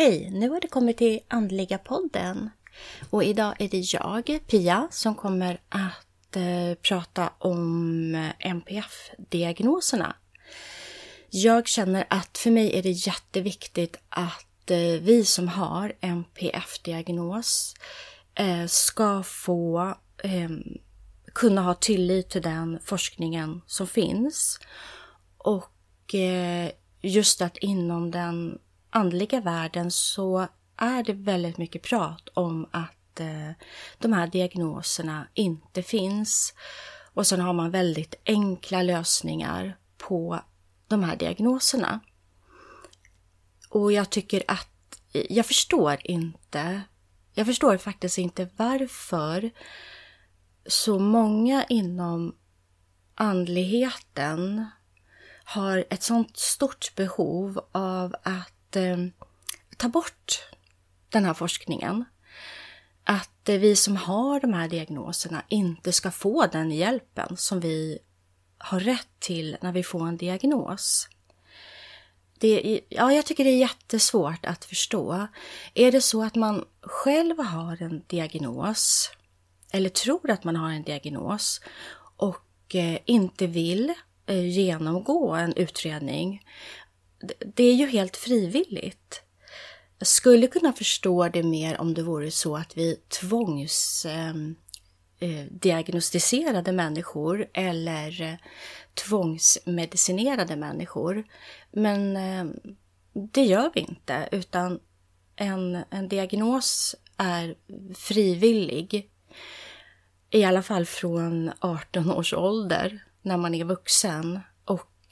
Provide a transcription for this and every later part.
Hej! Nu har det kommit till Andliga podden. Och idag är det jag, Pia, som kommer att eh, prata om NPF-diagnoserna. Jag känner att för mig är det jätteviktigt att eh, vi som har NPF-diagnos eh, ska få ehm, kunna ha tillit till den forskningen som finns. Och eh, just att inom den andliga världen så är det väldigt mycket prat om att eh, de här diagnoserna inte finns. Och sen har man väldigt enkla lösningar på de här diagnoserna. Och jag tycker att, jag förstår inte, jag förstår faktiskt inte varför så många inom andligheten har ett sånt stort behov av att eh, ta bort den här forskningen. Att eh, vi som har de här diagnoserna inte ska få den hjälpen som vi har rätt till när vi får en diagnos. Det, ja, jag tycker det är jättesvårt att förstå. Är det så att man själv har en diagnos eller tror att man har en diagnos och eh, inte vill eh, genomgå en utredning, det är ju helt frivilligt. Jag skulle kunna förstå det mer om det vore så att vi tvångsdiagnostiserade ehm, eh, människor eller eh, tvångsmedicinerade människor. Men ehm, det gör vi inte, utan en, en diagnos är frivillig i alla fall från 18 års ålder när man är vuxen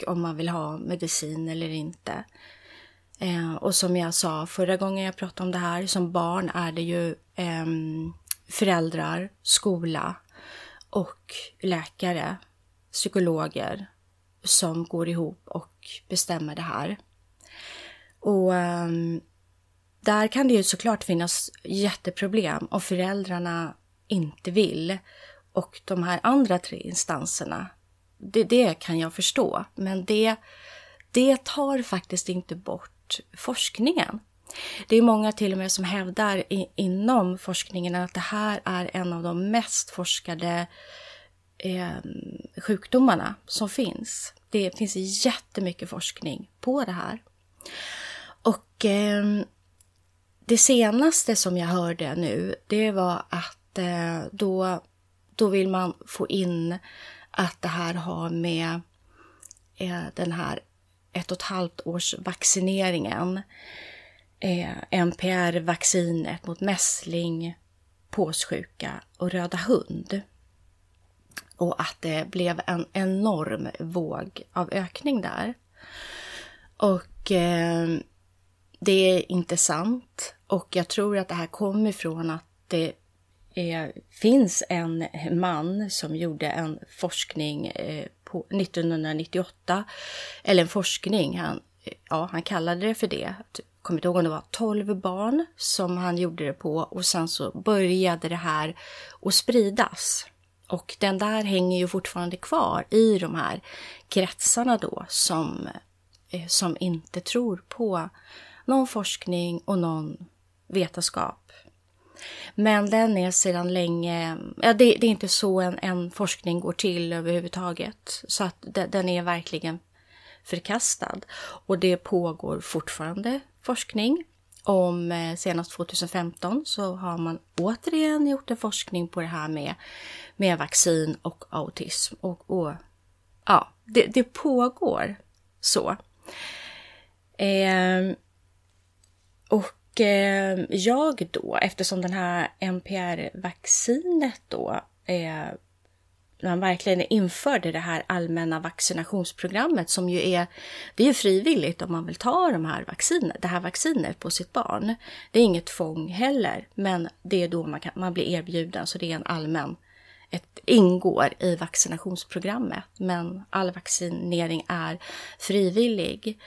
och om man vill ha medicin eller inte. Eh, och som jag sa förra gången jag pratade om det här, som barn är det ju eh, föräldrar, skola och läkare, psykologer som går ihop och bestämmer det här. Och eh, där kan det ju såklart finnas jätteproblem om föräldrarna inte vill. Och de här andra tre instanserna, det, det kan jag förstå. Men det, det tar faktiskt inte bort forskningen. Det är många till och med som hävdar i, inom forskningen att det här är en av de mest forskade eh, sjukdomarna som finns. Det finns jättemycket forskning på det här. Och eh, det senaste som jag hörde nu, det var att eh, då, då vill man få in att det här har med eh, den här ett och ett halvt års vaccineringen, eh, NPR-vaccinet mot mässling, påssjuka och röda hund. Och att det blev en enorm våg av ökning där. Och eh, det är inte sant. Och jag tror att det här kommer ifrån att det eh, finns en man som gjorde en forskning eh, på 1998, eller en forskning, han, eh, ja, han kallade det för det. Jag kommer inte ihåg om det var 12 barn som han gjorde det på och sen så började det här att spridas. Och den där hänger ju fortfarande kvar i de här kretsarna då som, eh, som inte tror på någon forskning och någon vetenskap. Men den är sedan länge, ja det, det är inte så en, en, forskning går till överhuvudtaget. Så att de, den är verkligen förkastad. Och det pågår fortfarande forskning. Om eh, senast 2015 så har man återigen gjort en forskning på det här med, med vaccin och autism. Och, och ja, det, det pågår så. Eh, och Eh, jag då, eftersom den här MPR-vaccinet... då eh, man verkligen införde det här allmänna vaccinationsprogrammet som ju är, det är frivilligt om man vill ta de här vaccinet, det här vaccinet på sitt barn. Det är inget tvång heller, men det är då man, kan, man blir erbjuden, så det är en allmän, ett ingår i vaccinationsprogrammet. Men all vaccinering är frivillig.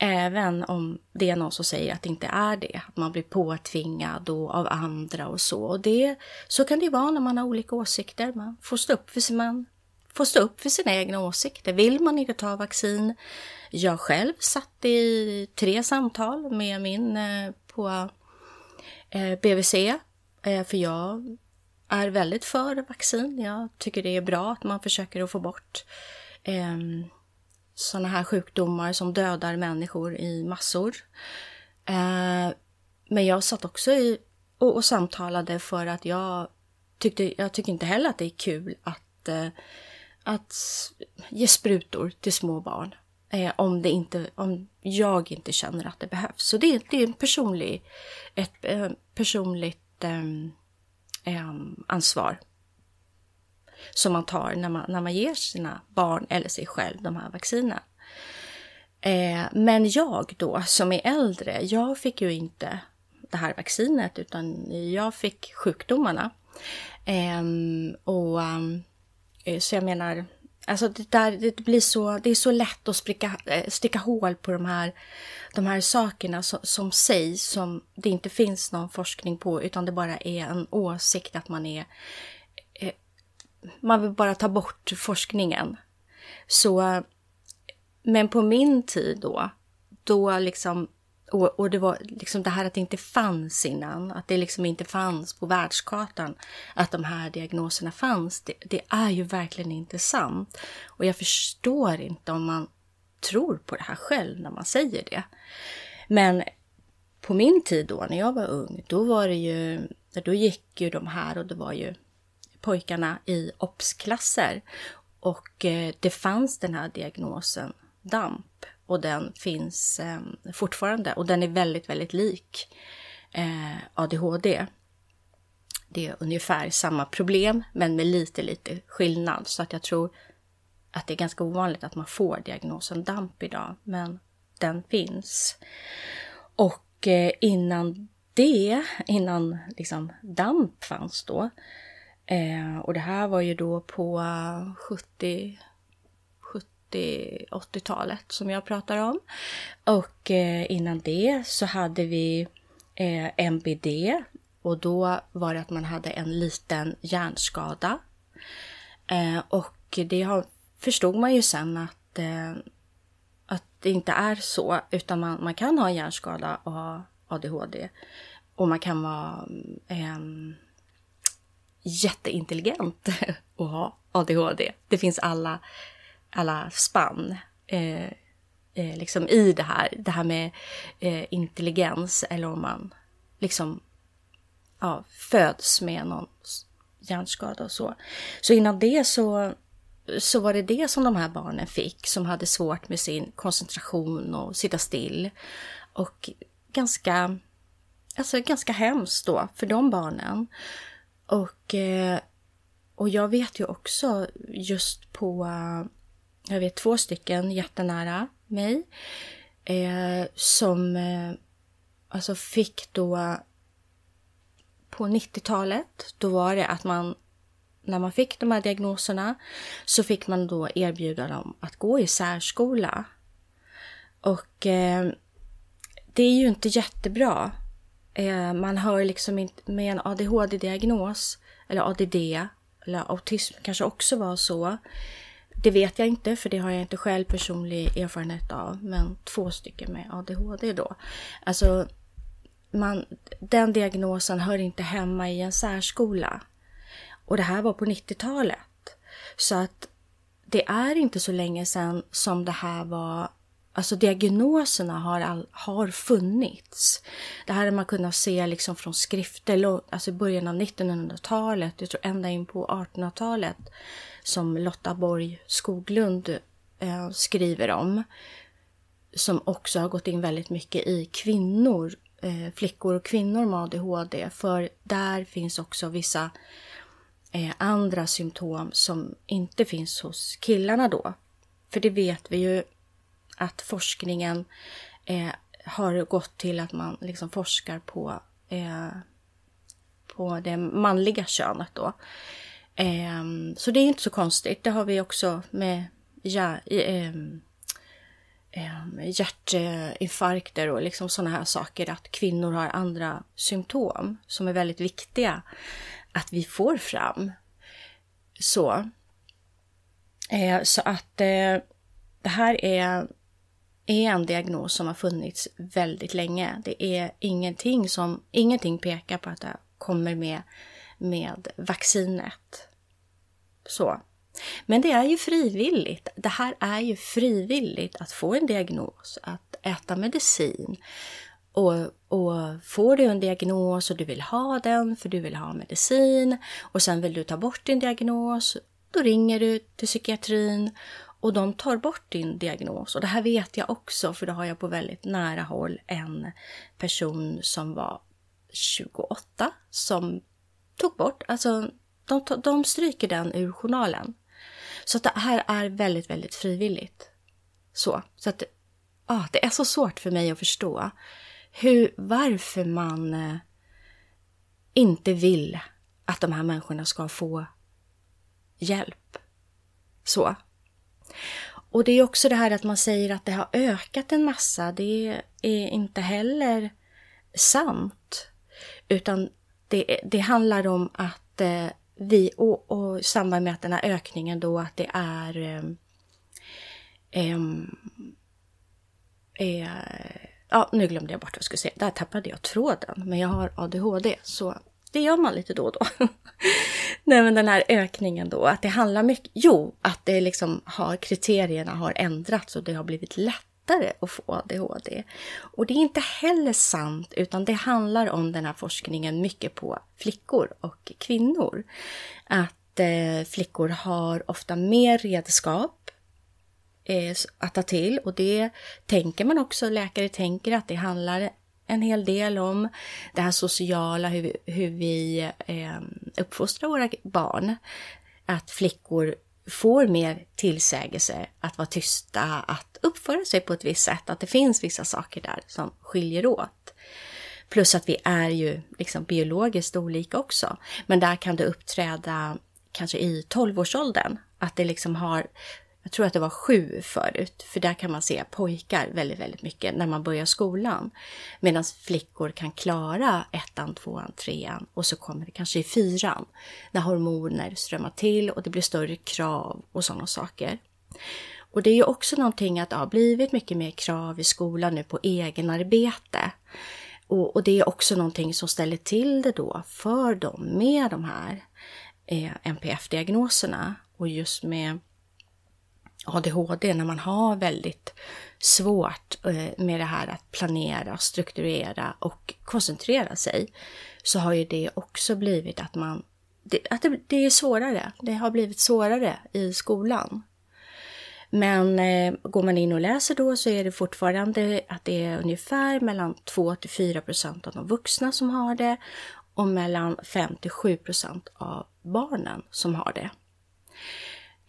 Även om det är någon som säger att det inte är det, att man blir påtvingad och av andra och så. Och det, så kan det ju vara när man har olika åsikter. Man får stå upp för, sin, man får stå upp för sina egna åsikter. Vill man inte ta vaccin? Jag själv satt i tre samtal med min, eh, på eh, BVC. Eh, för jag är väldigt för vaccin. Jag tycker det är bra att man försöker att få bort eh, sådana här sjukdomar som dödar människor i massor. Eh, men jag satt också i och, och, samtalade för att jag tyckte, jag tycker inte heller att det är kul att, eh, att ge sprutor till små barn. Eh, om, det inte, om jag inte känner att det behövs. Så det, det är en personlig, ett eh, personligt ehm, ehm, ansvar som man tar när man, när man ger sina barn eller sig själv de här vaccinen. Eh, men jag då, som är äldre, jag fick ju inte det här vaccinet utan jag fick sjukdomarna. Eh, och eh, Så jag menar, alltså det, där, det, blir så, det är så lätt att spricka, eh, sticka hål på de här, de här sakerna som, som sägs som det inte finns någon forskning på utan det bara är en åsikt att man är man vill bara ta bort forskningen. Så, men på min tid då, då liksom, och, och, det var liksom det här att det inte fanns innan, att det liksom inte fanns på världskartan, att de här diagnoserna fanns, det, det är ju verkligen inte sant. Och jag förstår inte om man tror på det här själv när man säger det. Men på min tid då, när jag var ung, då var det ju, då gick ju de här och det var ju pojkarna i OBS-klasser. Och eh, det fanns den här diagnosen DAMP och den finns ehm, fortfarande och den är väldigt, väldigt lik eh, ADHD. Det är ungefär samma problem men med lite, lite skillnad så att jag tror att det är ganska ovanligt att man får diagnosen DAMP idag, men den finns. Och eh, innan det, innan liksom DAMP fanns då, Eh, och det här var ju då på 70, 70 80-talet som jag pratar om. Och eh, innan det så hade vi eh, MBD och då var det att man hade en liten hjärnskada. Eh, och det har, förstod man ju sen att, eh, att det inte är så, utan man, man kan ha en hjärnskada och ha ADHD. Och man kan vara eh, jätteintelligent och ha ADHD. Det finns alla, alla spann eh, eh, liksom i det här. Det här med eh, intelligens eller om man liksom ja, föds med någon hjärnskada och så. Så innan det så, så var det det som de här barnen fick som hade svårt med sin koncentration och sitta still. Och ganska, alltså ganska hemskt då för de barnen. Och, eh, och jag vet ju också just på, eh, jag vet två stycken jättenära mig eh, som eh, alltså fick då på 90-talet, då var det att man när man fick de här diagnoserna så fick man då erbjuda dem att gå i särskola. Och eh, det är ju inte jättebra Eh, man hör liksom inte med en ADHD-diagnos eller ADD eller autism kanske också var så. Det vet jag inte för det har jag inte själv personlig erfarenhet av. Men två stycken med ADHD då. Alltså, man, den diagnosen hör inte hemma i en särskola. Och det här var på 90-talet. Så att det är inte så länge sedan som det här var Alltså diagnoserna har, all, har funnits. Det här har man kunnat se liksom från skrifter, alltså i början av 1900-talet, jag tror ända in på 1800-talet, som Lotta Borg Skoglund eh, skriver om. Som också har gått in väldigt mycket i kvinnor, eh, flickor och kvinnor med ADHD. För där finns också vissa eh, andra symptom som inte finns hos killarna då. För det vet vi ju att forskningen eh, har gått till att man liksom forskar på, eh, på det manliga könet då. Eh, så det är inte så konstigt. Det har vi också med ja, eh, ehm, hjärtinfarkter och liksom sådana här saker. Att kvinnor har andra symptom som är väldigt viktiga att vi får fram. Så. Eh, så att eh, det här är är en diagnos som har funnits väldigt länge. Det är ingenting som, ingenting pekar på att det kommer med, med vaccinet. Så. Men det är ju frivilligt. Det här är ju frivilligt att få en diagnos, att äta medicin. Och, och får du en diagnos och du vill ha den för du vill ha medicin och sen vill du ta bort din diagnos, då ringer du till psykiatrin och de tar bort din diagnos. Och det här vet jag också, för då har jag på väldigt nära håll en person som var 28 som tog bort, alltså de, de stryker den ur journalen. Så det här är väldigt, väldigt frivilligt. Så, så att ah, det är så svårt för mig att förstå hur, varför man eh, inte vill att de här människorna ska få hjälp. Så. Och det är också det här att man säger att det har ökat en massa. Det är inte heller sant. Utan det, det handlar om att eh, vi, och, och i samband med att den här ökningen då, att det är eh, eh, ja, nu glömde jag bort vad jag skulle säga. Där tappade jag tråden. Men jag har ADHD, så det gör man lite då och då. Nej, men den här ökningen då, att det handlar mycket, jo, att det liksom har, kriterierna har ändrats och det har blivit lättare att få ADHD. Och det är inte heller sant, utan det handlar om den här forskningen mycket på flickor och kvinnor. Att eh, flickor har ofta mer redskap eh, att ta till och det tänker man också, läkare tänker att det handlar en hel del om det här sociala, hur, hur vi eh, uppfostrar våra barn. Att flickor får mer tillsägelse att vara tysta, att uppföra sig på ett visst sätt, att det finns vissa saker där som skiljer åt. Plus att vi är ju liksom biologiskt olika också. Men där kan det uppträda kanske i 12-årsåldern, att det liksom har jag tror att det var sju förut, för där kan man se pojkar väldigt, väldigt mycket när man börjar skolan. Medan flickor kan klara ettan, tvåan, trean och så kommer det kanske i fyran när hormoner strömmar till och det blir större krav och sådana saker. Och det är ju också någonting att det har blivit mycket mer krav i skolan nu på egenarbete. Och, och det är också någonting som ställer till det då för dem med de här eh, NPF-diagnoserna och just med ADHD när man har väldigt svårt eh, med det här att planera, strukturera och koncentrera sig så har ju det också blivit att man att det, det är svårare. Det har blivit svårare i skolan. Men eh, går man in och läser då så är det fortfarande att det är ungefär mellan 2 till 4 procent av de vuxna som har det och mellan 5 till 7 procent av barnen som har det.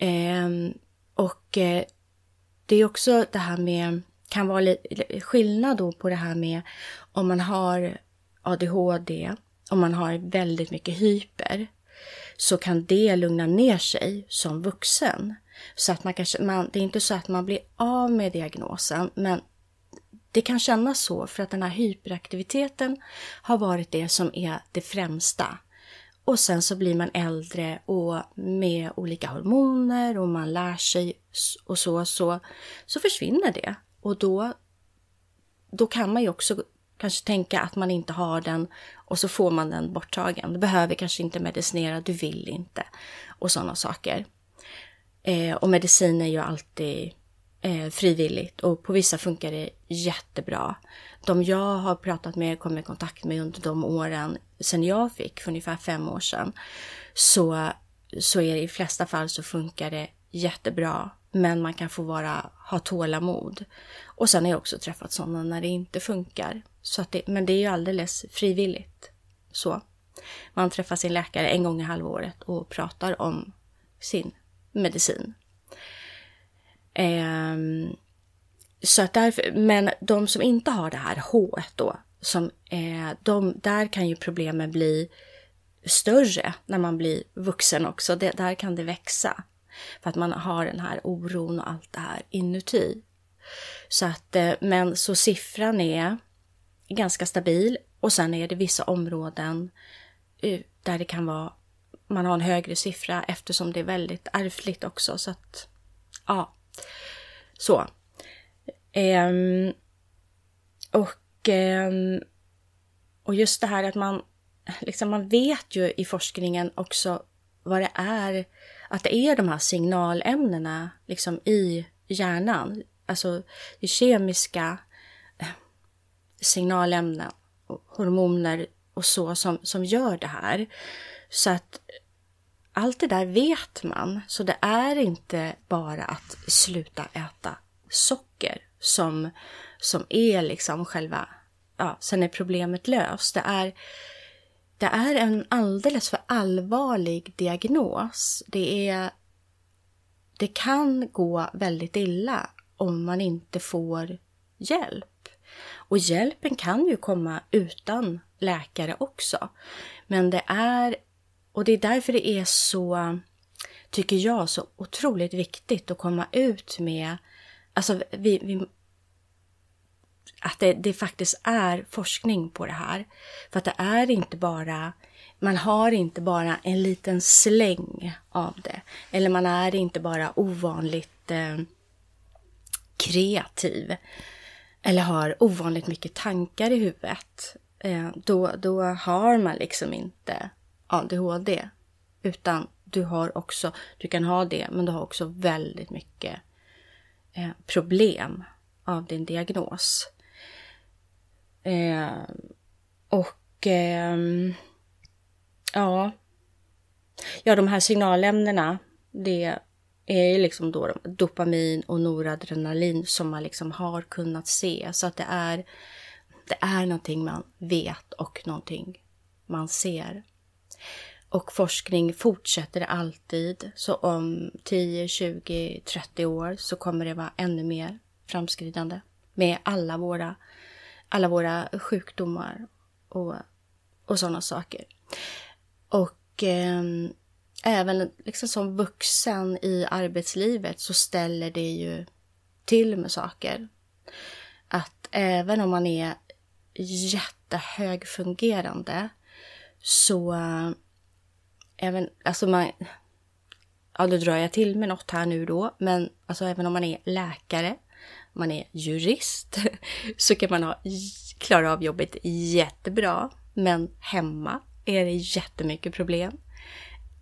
Eh, och eh, det är också det här med, kan vara lite skillnad då på det här med om man har ADHD, om man har väldigt mycket hyper, så kan det lugna ner sig som vuxen. Så att man kanske, man, det är inte så att man blir av med diagnosen, men det kan kännas så för att den här hyperaktiviteten har varit det som är det främsta och sen så blir man äldre och med olika hormoner och man lär sig och så, så, så försvinner det. Och då, då kan man ju också kanske tänka att man inte har den och så får man den borttagen. Du behöver kanske inte medicinera, du vill inte och sådana saker. Eh, och medicin är ju alltid eh, frivilligt och på vissa funkar det jättebra. De jag har pratat med, kommit i kontakt med under de åren sen jag fick för ungefär fem år sedan, så, så är det i flesta fall så funkar det jättebra. Men man kan få vara, ha tålamod. Och sen har jag också träffat sådana när det inte funkar. Så att det, men det är ju alldeles frivilligt. Så. Man träffar sin läkare en gång i halvåret och pratar om sin medicin. Eh, så att därför, men de som inte har det här H då, som, eh, de, där kan ju problemen bli större när man blir vuxen också. Det, där kan det växa. För att man har den här oron och allt det här inuti. Så att, eh, men så siffran är ganska stabil och sen är det vissa områden eh, där det kan vara, man har en högre siffra eftersom det är väldigt ärftligt också. Så att, ja. Så. Ehm, och, och, och just det här att man, liksom man vet ju i forskningen också vad det är, att det är de här signalämnena liksom i hjärnan. Alltså det kemiska eh, signalämnen, och hormoner och så som, som gör det här. Så att allt det där vet man. Så det är inte bara att sluta äta socker som, som är liksom själva, ja, sen är problemet löst. Det är, det är en alldeles för allvarlig diagnos. Det är, det kan gå väldigt illa om man inte får hjälp. Och hjälpen kan ju komma utan läkare också. Men det är, och det är därför det är så, tycker jag, så otroligt viktigt att komma ut med, alltså vi, vi att det, det faktiskt är forskning på det här. För att det är inte bara man har inte bara en liten släng av det. Eller man är inte bara ovanligt eh, kreativ. Eller har ovanligt mycket tankar i huvudet. Eh, då, då har man liksom inte ADHD. Utan du har också, du kan ha det, men du har också väldigt mycket eh, problem av din diagnos. Eh, och eh, ja, ja, de här signalämnena, det är ju liksom då dopamin och noradrenalin som man liksom har kunnat se. Så att det är, det är någonting man vet och någonting man ser. Och forskning fortsätter alltid. Så om 10, 20, 30 år så kommer det vara ännu mer framskridande med alla våra alla våra sjukdomar och, och sådana saker. Och eh, även liksom som vuxen i arbetslivet så ställer det ju till med saker. Att även om man är jättehögfungerande så äh, även, alltså man, ja då drar jag till med något här nu då, men alltså även om man är läkare man är jurist så kan man ha, klara av jobbet jättebra. Men hemma är det jättemycket problem.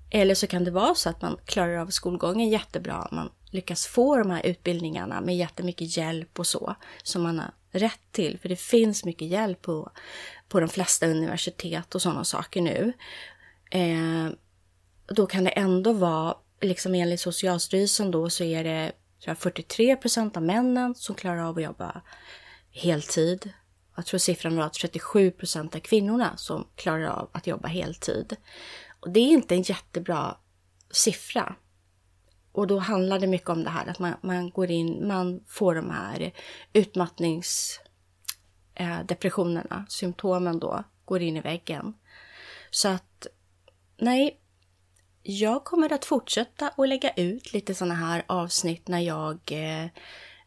Eller så kan det vara så att man klarar av skolgången jättebra. Man lyckas få de här utbildningarna med jättemycket hjälp och så som man har rätt till. För det finns mycket hjälp på, på de flesta universitet och sådana saker nu. Eh, då kan det ändå vara, liksom enligt Socialstyrelsen då, så är det tror jag 43 procent av männen som klarar av att jobba heltid. Jag tror siffran var 37 procent av kvinnorna som klarar av att jobba heltid. Och det är inte en jättebra siffra. Och då handlar det mycket om det här att man, man går in, man får de här utmattningsdepressionerna, eh, symptomen då, går in i väggen. Så att nej, jag kommer att fortsätta att lägga ut lite sådana här avsnitt när jag, eh,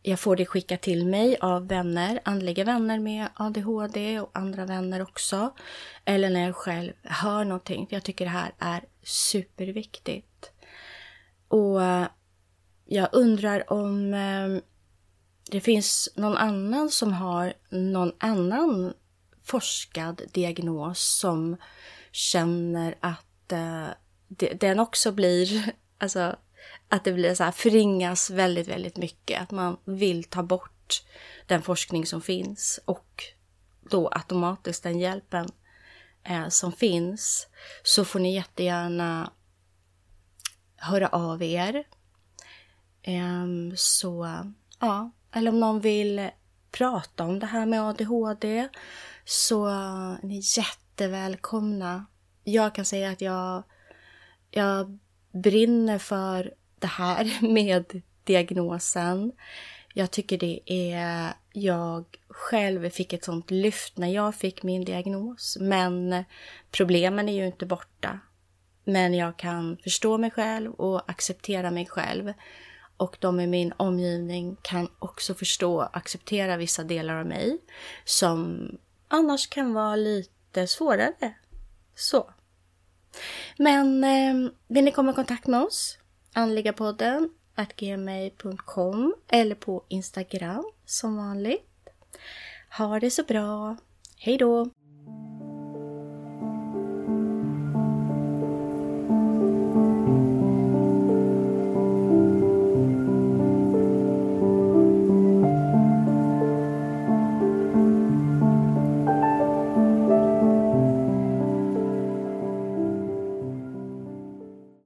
jag får det skickat till mig av vänner, andliga vänner med ADHD och andra vänner också. Eller när jag själv hör någonting, för jag tycker det här är superviktigt. Och eh, jag undrar om eh, det finns någon annan som har någon annan forskad diagnos som känner att eh, den också blir, alltså att det blir så här förringas väldigt, väldigt mycket. Att man vill ta bort den forskning som finns och då automatiskt den hjälpen eh, som finns. Så får ni jättegärna höra av er. Eh, så ja, eller om någon vill prata om det här med ADHD så är ni jättevälkomna. Jag kan säga att jag jag brinner för det här med diagnosen. Jag tycker det är... Jag själv fick ett sånt lyft när jag fick min diagnos. Men problemen är ju inte borta. Men jag kan förstå mig själv och acceptera mig själv. Och de i min omgivning kan också förstå och acceptera vissa delar av mig som annars kan vara lite svårare. Så. Men eh, vill ni komma i kontakt med oss? Anliggarpodden gmail.com eller på Instagram som vanligt. Ha det så bra. Hej då!